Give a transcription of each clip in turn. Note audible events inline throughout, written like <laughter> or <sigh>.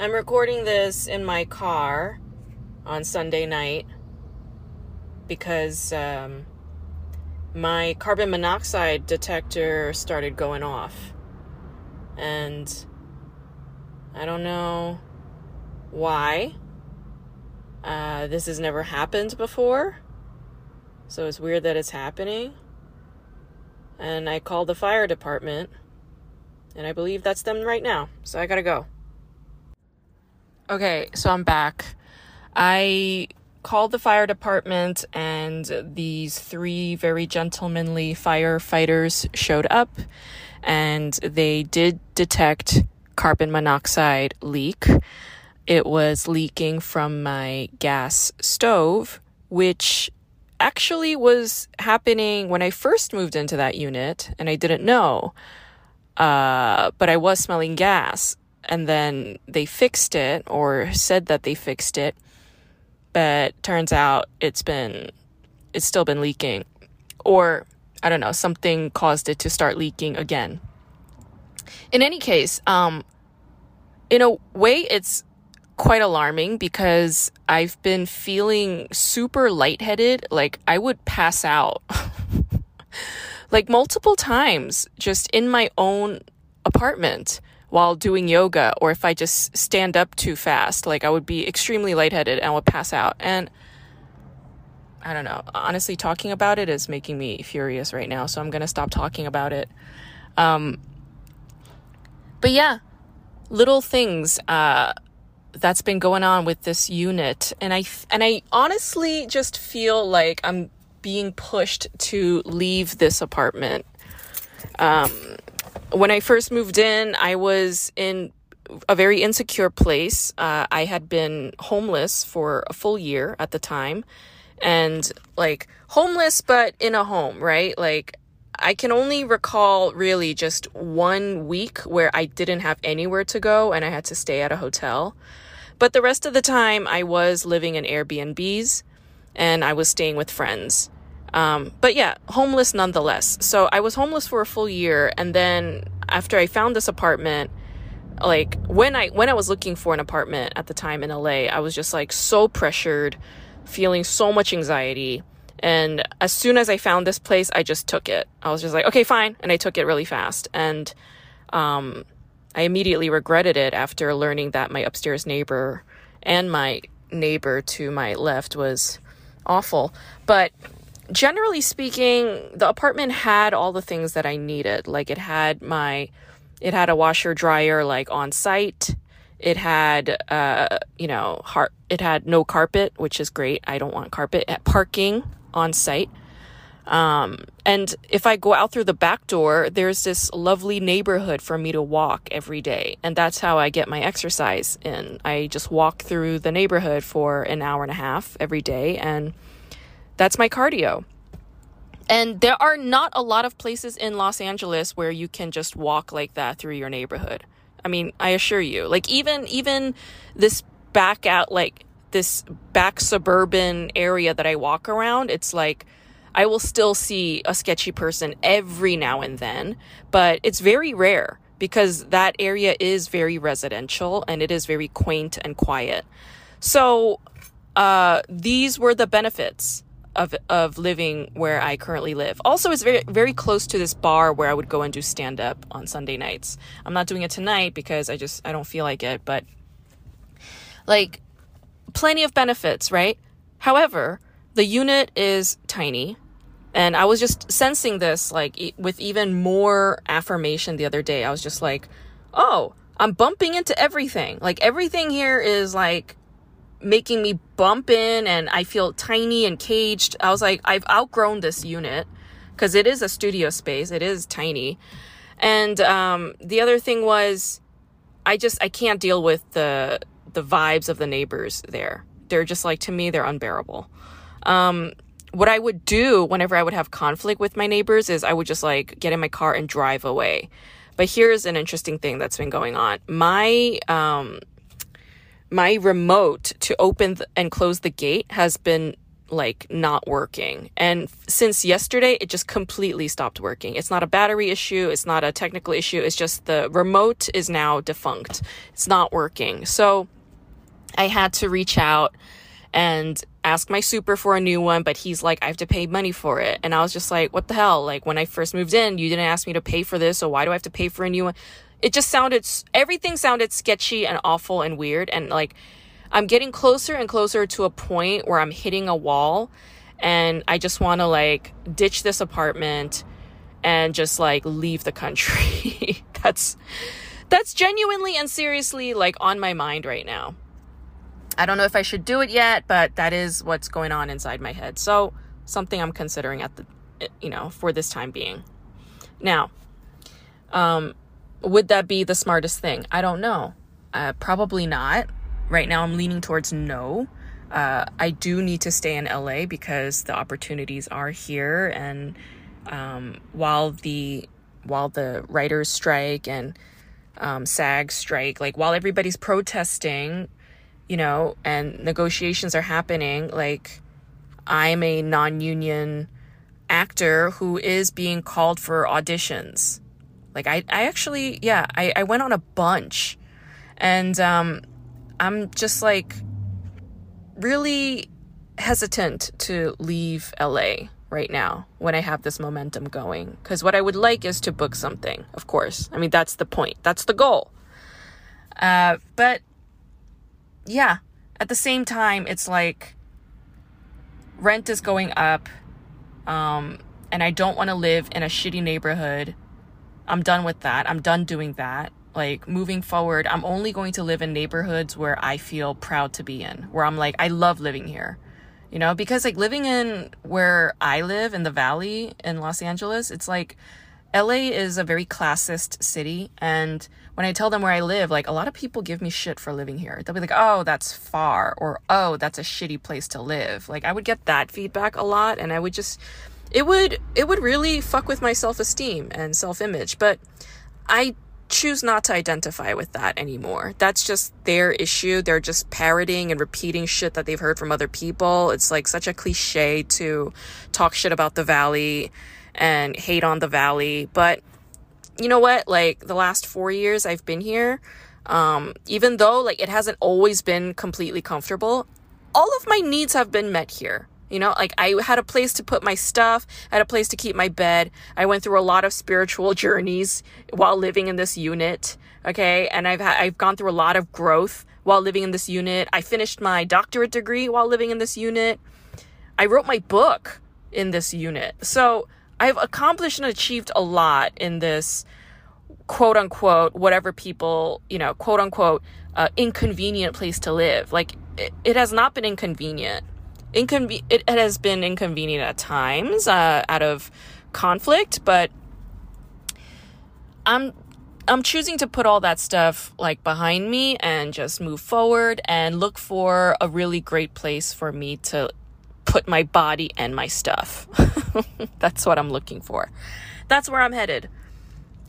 I'm recording this in my car on Sunday night because um, my carbon monoxide detector started going off. And I don't know why. Uh, this has never happened before. So it's weird that it's happening. And I called the fire department and I believe that's them right now. So I gotta go. Okay, so I'm back. I called the fire department, and these three very gentlemanly firefighters showed up, and they did detect carbon monoxide leak. It was leaking from my gas stove, which actually was happening when I first moved into that unit, and I didn't know. Uh, but I was smelling gas. And then they fixed it or said that they fixed it. But turns out it's been, it's still been leaking. Or, I don't know, something caused it to start leaking again. In any case, um, in a way, it's quite alarming because I've been feeling super lightheaded. Like I would pass out. <laughs> like multiple times just in my own apartment while doing yoga or if I just stand up too fast, like I would be extremely lightheaded and would pass out. And I don't know. Honestly, talking about it is making me furious right now, so I'm going to stop talking about it. Um but yeah, little things uh that's been going on with this unit and I and I honestly just feel like I'm being pushed to leave this apartment. Um, when I first moved in, I was in a very insecure place. Uh, I had been homeless for a full year at the time. And like homeless, but in a home, right? Like I can only recall really just one week where I didn't have anywhere to go and I had to stay at a hotel. But the rest of the time, I was living in Airbnbs and I was staying with friends. Um, but yeah, homeless nonetheless. So I was homeless for a full year, and then after I found this apartment, like when I when I was looking for an apartment at the time in LA, I was just like so pressured, feeling so much anxiety. And as soon as I found this place, I just took it. I was just like, okay, fine, and I took it really fast. And um, I immediately regretted it after learning that my upstairs neighbor and my neighbor to my left was awful. But generally speaking, the apartment had all the things that I needed. Like it had my, it had a washer dryer like on site. It had, uh, you know, heart, it had no carpet, which is great. I don't want carpet at parking on site. Um, and if I go out through the back door, there's this lovely neighborhood for me to walk every day. And that's how I get my exercise in. I just walk through the neighborhood for an hour and a half every day. And that's my cardio. And there are not a lot of places in Los Angeles where you can just walk like that through your neighborhood. I mean, I assure you. Like even even this back out like this back suburban area that I walk around, it's like I will still see a sketchy person every now and then, but it's very rare because that area is very residential and it is very quaint and quiet. So, uh, these were the benefits of of living where I currently live. Also, it's very very close to this bar where I would go and do stand up on Sunday nights. I'm not doing it tonight because I just I don't feel like it, but like plenty of benefits, right? However, the unit is tiny. And I was just sensing this like e- with even more affirmation the other day. I was just like, "Oh, I'm bumping into everything. Like everything here is like making me bump in and I feel tiny and caged. I was like, I've outgrown this unit because it is a studio space. It is tiny. And um, the other thing was, I just I can't deal with the the vibes of the neighbors there. They're just like to me they're unbearable. Um, what I would do whenever I would have conflict with my neighbors is I would just like get in my car and drive away. But here's an interesting thing that's been going on. My um, my remote to open and close the gate has been like not working. And since yesterday, it just completely stopped working. It's not a battery issue. It's not a technical issue. It's just the remote is now defunct. It's not working. So I had to reach out and ask my super for a new one, but he's like, I have to pay money for it. And I was just like, what the hell? Like when I first moved in, you didn't ask me to pay for this. So why do I have to pay for a new one? It just sounded, everything sounded sketchy and awful and weird. And like, I'm getting closer and closer to a point where I'm hitting a wall and I just want to like ditch this apartment and just like leave the country. <laughs> that's that's genuinely and seriously like on my mind right now. I don't know if I should do it yet, but that is what's going on inside my head. So, something I'm considering at the you know, for this time being. Now, um would that be the smartest thing? I don't know. Uh, probably not. Right now, I'm leaning towards no. Uh, I do need to stay in LA because the opportunities are here, and um, while the while the writers strike and um, SAG strike, like while everybody's protesting, you know, and negotiations are happening, like I'm a non-union actor who is being called for auditions. Like I, I actually, yeah, I, I went on a bunch, and um, I'm just like really hesitant to leave LA right now when I have this momentum going. Because what I would like is to book something, of course. I mean, that's the point, that's the goal. Uh, but yeah, at the same time, it's like rent is going up, um, and I don't want to live in a shitty neighborhood. I'm done with that. I'm done doing that like moving forward, I'm only going to live in neighborhoods where I feel proud to be in, where I'm like, I love living here. You know, because like living in where I live in the valley in Los Angeles, it's like LA is a very classist city. And when I tell them where I live, like a lot of people give me shit for living here. They'll be like, oh, that's far, or oh, that's a shitty place to live. Like I would get that feedback a lot, and I would just, it would, it would really fuck with my self esteem and self image. But I choose not to identify with that anymore. That's just their issue. They're just parroting and repeating shit that they've heard from other people. It's like such a cliche to talk shit about the valley and hate on the valley. But you know what? Like the last four years I've been here, um, even though like it hasn't always been completely comfortable, all of my needs have been met here. You know, like I had a place to put my stuff, I had a place to keep my bed. I went through a lot of spiritual journeys while living in this unit. Okay. And I've had, I've gone through a lot of growth while living in this unit. I finished my doctorate degree while living in this unit. I wrote my book in this unit. So I've accomplished and achieved a lot in this quote unquote, whatever people, you know, quote unquote, uh, inconvenient place to live. Like it, it has not been inconvenient it, it has been inconvenient at times uh, out of conflict, but I'm I'm choosing to put all that stuff like behind me and just move forward and look for a really great place for me to put my body and my stuff. <laughs> That's what I'm looking for. That's where I'm headed.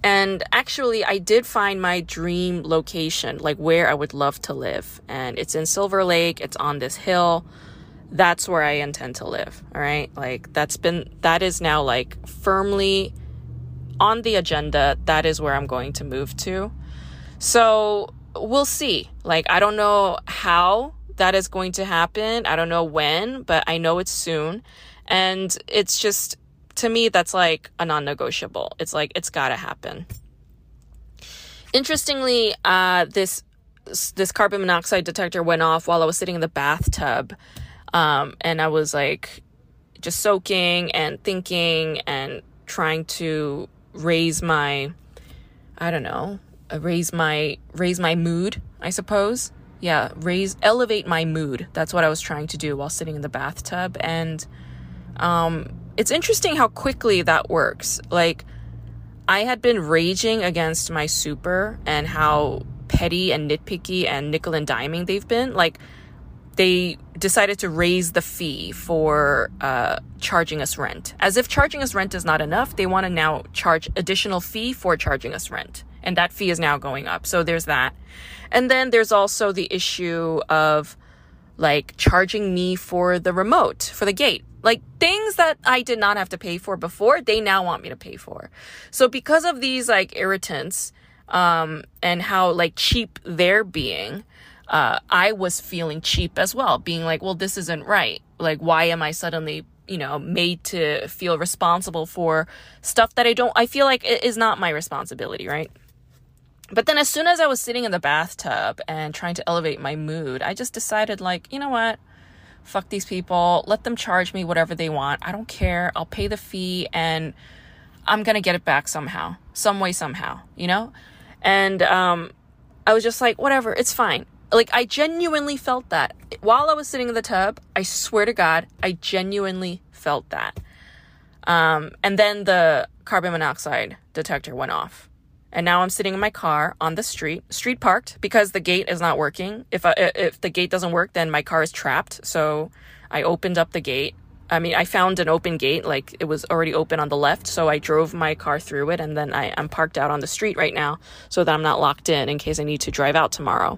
And actually, I did find my dream location, like where I would love to live. And it's in Silver Lake, it's on this hill that's where I intend to live. All right. Like that's been, that is now like firmly on the agenda. That is where I'm going to move to. So we'll see. Like, I don't know how that is going to happen. I don't know when, but I know it's soon. And it's just, to me, that's like a non negotiable. It's like, it's gotta happen. Interestingly, uh, this this carbon monoxide detector went off while I was sitting in the bathtub um, and I was like just soaking and thinking and trying to raise my, I don't know, uh, raise my, raise my mood, I suppose. Yeah, raise, elevate my mood. That's what I was trying to do while sitting in the bathtub. And, um, it's interesting how quickly that works. Like, I had been raging against my super and how petty and nitpicky and nickel and diming they've been. Like, they decided to raise the fee for uh, charging us rent. As if charging us rent is not enough, they want to now charge additional fee for charging us rent. And that fee is now going up. So there's that. And then there's also the issue of like charging me for the remote, for the gate. Like things that I did not have to pay for before, they now want me to pay for. So because of these like irritants, um, and how like cheap they're being, uh, I was feeling cheap as well, being like, well, this isn't right. Like, why am I suddenly, you know, made to feel responsible for stuff that I don't, I feel like it is not my responsibility, right? But then as soon as I was sitting in the bathtub and trying to elevate my mood, I just decided, like, you know what? Fuck these people. Let them charge me whatever they want. I don't care. I'll pay the fee and I'm going to get it back somehow, some way, somehow, you know? And um, I was just like, whatever, it's fine. Like, I genuinely felt that. While I was sitting in the tub, I swear to God, I genuinely felt that. Um, and then the carbon monoxide detector went off. And now I'm sitting in my car on the street, street parked because the gate is not working. If I, if the gate doesn't work, then my car is trapped. So I opened up the gate. I mean, I found an open gate, like it was already open on the left. So I drove my car through it and then I, I'm parked out on the street right now so that I'm not locked in in case I need to drive out tomorrow.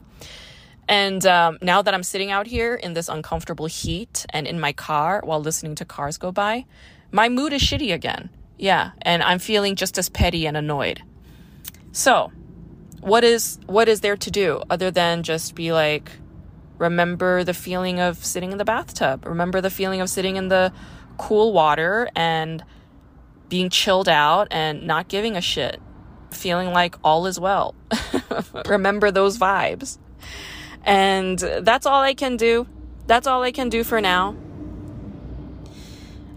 And um, now that I'm sitting out here in this uncomfortable heat and in my car while listening to cars go by, my mood is shitty again. Yeah, and I'm feeling just as petty and annoyed. So, what is what is there to do other than just be like remember the feeling of sitting in the bathtub, remember the feeling of sitting in the cool water and being chilled out and not giving a shit, feeling like all is well. <laughs> remember those vibes. And that's all I can do. That's all I can do for now.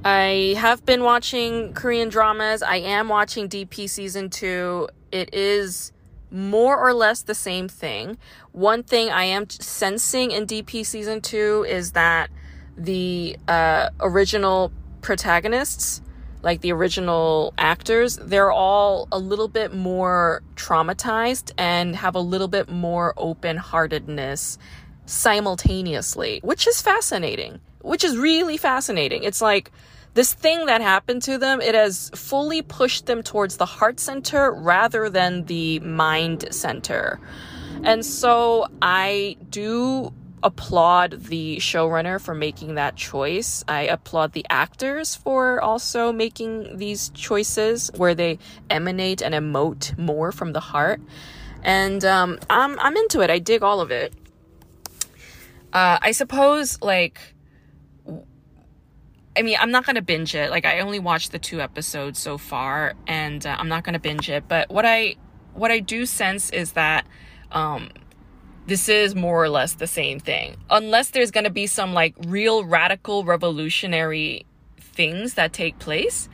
I have been watching Korean dramas. I am watching DP season 2 it is more or less the same thing. One thing I am sensing in DP season two is that the uh, original protagonists, like the original actors, they're all a little bit more traumatized and have a little bit more open heartedness simultaneously, which is fascinating, which is really fascinating. It's like, this thing that happened to them, it has fully pushed them towards the heart center rather than the mind center. And so I do applaud the showrunner for making that choice. I applaud the actors for also making these choices where they emanate and emote more from the heart. And um, I'm I'm into it. I dig all of it. Uh, I suppose like I mean, I'm not gonna binge it. Like, I only watched the two episodes so far, and uh, I'm not gonna binge it. But what I what I do sense is that um, this is more or less the same thing, unless there's gonna be some like real radical revolutionary things that take place.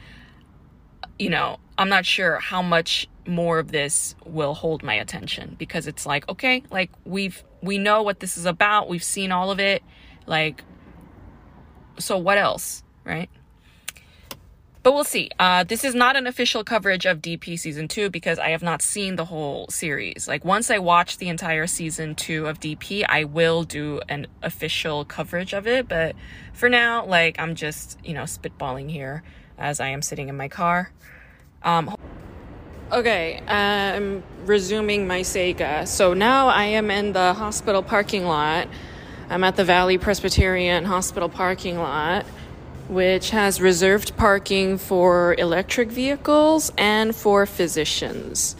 You know, I'm not sure how much more of this will hold my attention because it's like, okay, like we've we know what this is about. We've seen all of it. Like, so what else? right? But we'll see. Uh, this is not an official coverage of DP season two because I have not seen the whole series. Like, once I watch the entire season two of DP, I will do an official coverage of it. But for now, like, I'm just, you know, spitballing here as I am sitting in my car. Um, okay, I'm resuming my saga. So now I am in the hospital parking lot. I'm at the Valley Presbyterian Hospital parking lot which has reserved parking for electric vehicles and for physicians.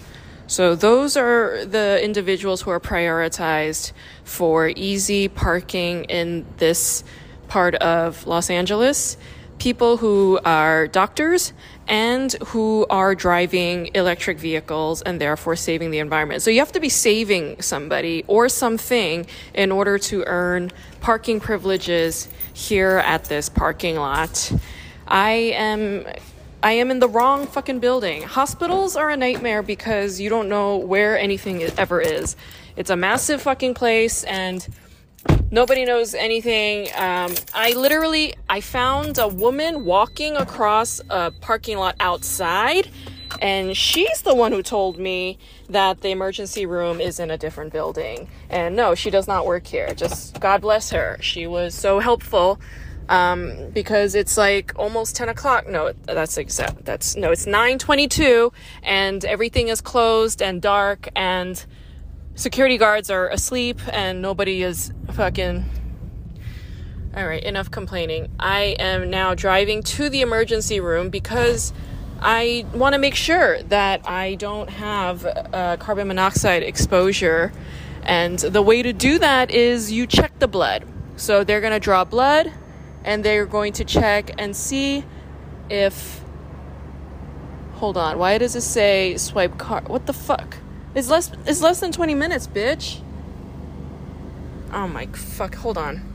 So, those are the individuals who are prioritized for easy parking in this part of Los Angeles. People who are doctors and who are driving electric vehicles and therefore saving the environment. So you have to be saving somebody or something in order to earn parking privileges here at this parking lot. I am I am in the wrong fucking building. Hospitals are a nightmare because you don't know where anything ever is. It's a massive fucking place and nobody knows anything. Um, I literally I found a woman walking across a parking lot outside and she's the one who told me that the emergency room is in a different building. And no, she does not work here. Just God bless her. She was so helpful um, because it's like almost 10 o'clock. No, that's exact. That's no, it's 9:22, and everything is closed and dark, and security guards are asleep, and nobody is fucking All right, enough complaining. I am now driving to the emergency room because I want to make sure that I don't have uh, carbon monoxide exposure. And the way to do that is you check the blood. So they're going to draw blood and they're going to check and see if. Hold on, why does it say swipe card? What the fuck? It's less, it's less than 20 minutes, bitch. Oh my fuck, hold on.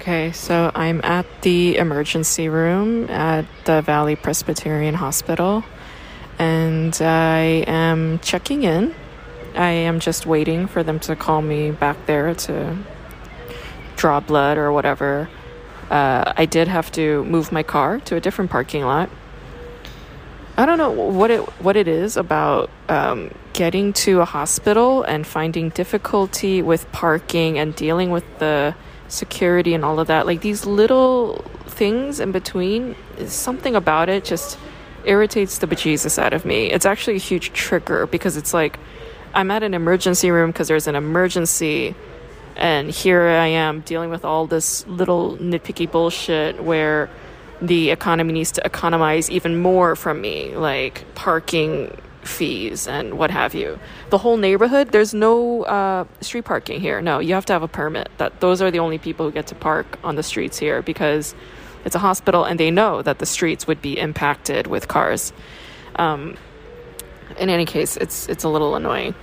Okay, so I'm at the emergency room at the Valley Presbyterian Hospital and I am checking in. I am just waiting for them to call me back there to draw blood or whatever. Uh, I did have to move my car to a different parking lot. I don't know what it what it is about um, getting to a hospital and finding difficulty with parking and dealing with the security and all of that. Like these little things in between, something about it just irritates the bejesus out of me. It's actually a huge trigger because it's like I'm at an emergency room because there's an emergency, and here I am dealing with all this little nitpicky bullshit where the economy needs to economize even more from me, like parking fees and what have you. The whole neighborhood, there's no uh, street parking here. No, you have to have a permit. That those are the only people who get to park on the streets here because it's a hospital and they know that the streets would be impacted with cars. Um, in any case, it's it's a little annoying.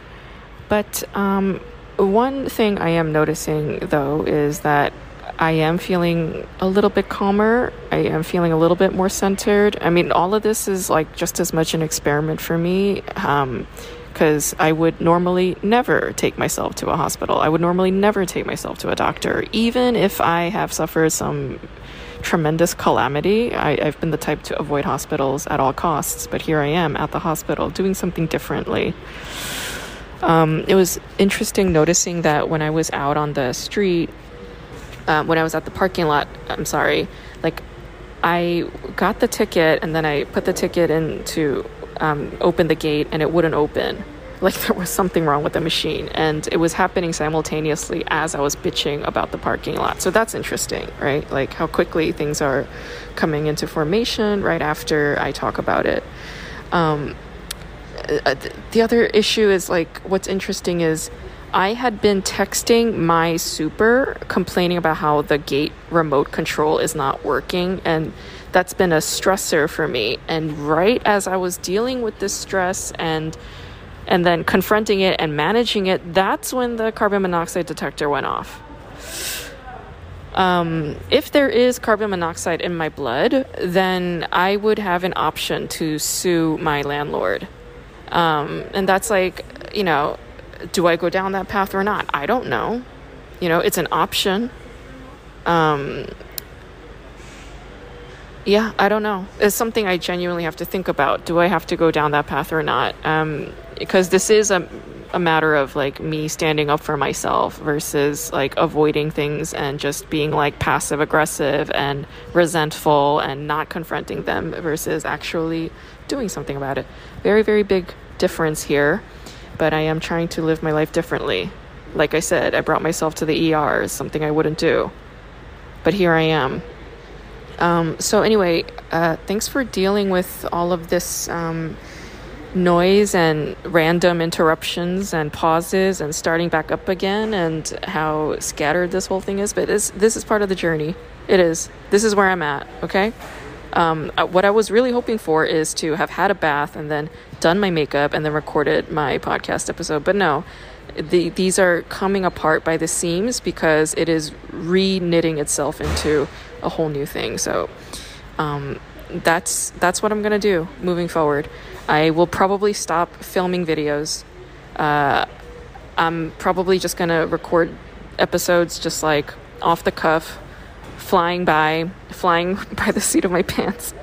But um, one thing I am noticing though is that I am feeling a little bit calmer. I am feeling a little bit more centered. I mean, all of this is like just as much an experiment for me. because um, I would normally never take myself to a hospital. I would normally never take myself to a doctor, even if I have suffered some tremendous calamity. I, have been the type to avoid hospitals at all costs, but here I am at the hospital doing something differently. Um, it was interesting noticing that when I was out on the street, um, when I was at the parking lot, I'm sorry, like I got the ticket and then I put the ticket in to um, open the gate and it wouldn't open. Like <laughs> there was something wrong with the machine and it was happening simultaneously as I was bitching about the parking lot. So that's interesting, right? Like how quickly things are coming into formation right after I talk about it. Um, uh, the other issue is like what's interesting is I had been texting my super complaining about how the gate remote control is not working and that's been a stressor for me and right as I was dealing with this stress and and then confronting it and managing it that's when the carbon monoxide detector went off. Um, if there is carbon monoxide in my blood, then I would have an option to sue my landlord. Um, and that's like, you know, do I go down that path or not? I don't know. You know, it's an option. Um, yeah, I don't know. It's something I genuinely have to think about. Do I have to go down that path or not? Um, because this is a, a matter of like me standing up for myself versus like avoiding things and just being like passive aggressive and resentful and not confronting them versus actually doing something about it. Very, very big difference here but I am trying to live my life differently. Like I said, I brought myself to the ER, something I wouldn't do. But here I am. Um, so, anyway, uh, thanks for dealing with all of this um, noise and random interruptions and pauses and starting back up again and how scattered this whole thing is. But this, this is part of the journey. It is. This is where I'm at, okay? Um, uh, what I was really hoping for is to have had a bath and then done my makeup and then recorded my podcast episode. But no, the, these are coming apart by the seams because it is re knitting itself into a whole new thing. So um, that's that's what I'm gonna do moving forward. I will probably stop filming videos. Uh, I'm probably just gonna record episodes just like off the cuff flying by, flying <laughs> by the seat of my pants,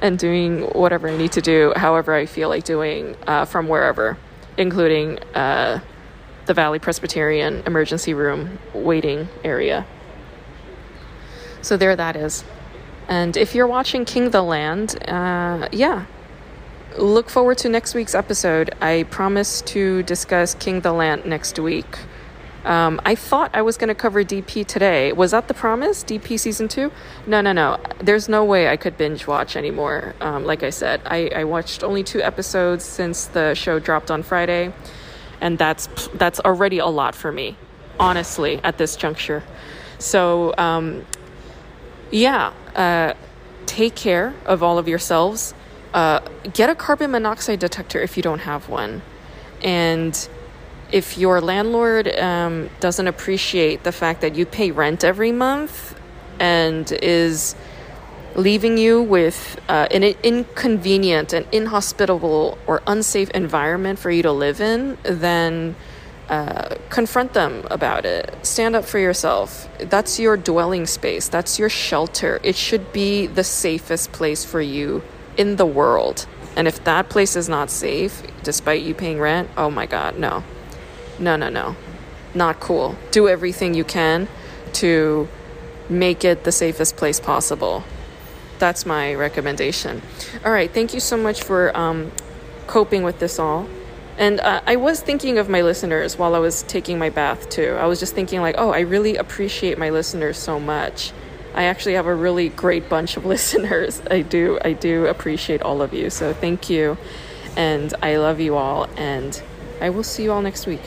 and doing whatever I need to do, however I feel like doing uh, from wherever, including uh, the Valley Presbyterian emergency room waiting area. So there that is. And if you're watching King the Land, uh, yeah, look forward to next week's episode. I promise to discuss King the Land next week. Um, I thought I was going to cover DP today. Was that the promise? DP season two? No, no, no. There's no way I could binge watch anymore. Um, like I said, I, I watched only two episodes since the show dropped on Friday, and that's that's already a lot for me, honestly, at this juncture. So, um, yeah, uh, take care of all of yourselves. Uh, get a carbon monoxide detector if you don't have one, and if your landlord um, doesn't appreciate the fact that you pay rent every month and is leaving you with uh, an inconvenient and inhospitable or unsafe environment for you to live in, then uh, confront them about it. Stand up for yourself. That's your dwelling space, that's your shelter. It should be the safest place for you in the world. And if that place is not safe, despite you paying rent, oh my God, no. No, no, no. Not cool. Do everything you can to make it the safest place possible. That's my recommendation. All right, thank you so much for um, coping with this all. And uh, I was thinking of my listeners while I was taking my bath too. I was just thinking, like, oh, I really appreciate my listeners so much. I actually have a really great bunch of <laughs> listeners. I do, I do appreciate all of you. So thank you. And I love you all. And I will see you all next week.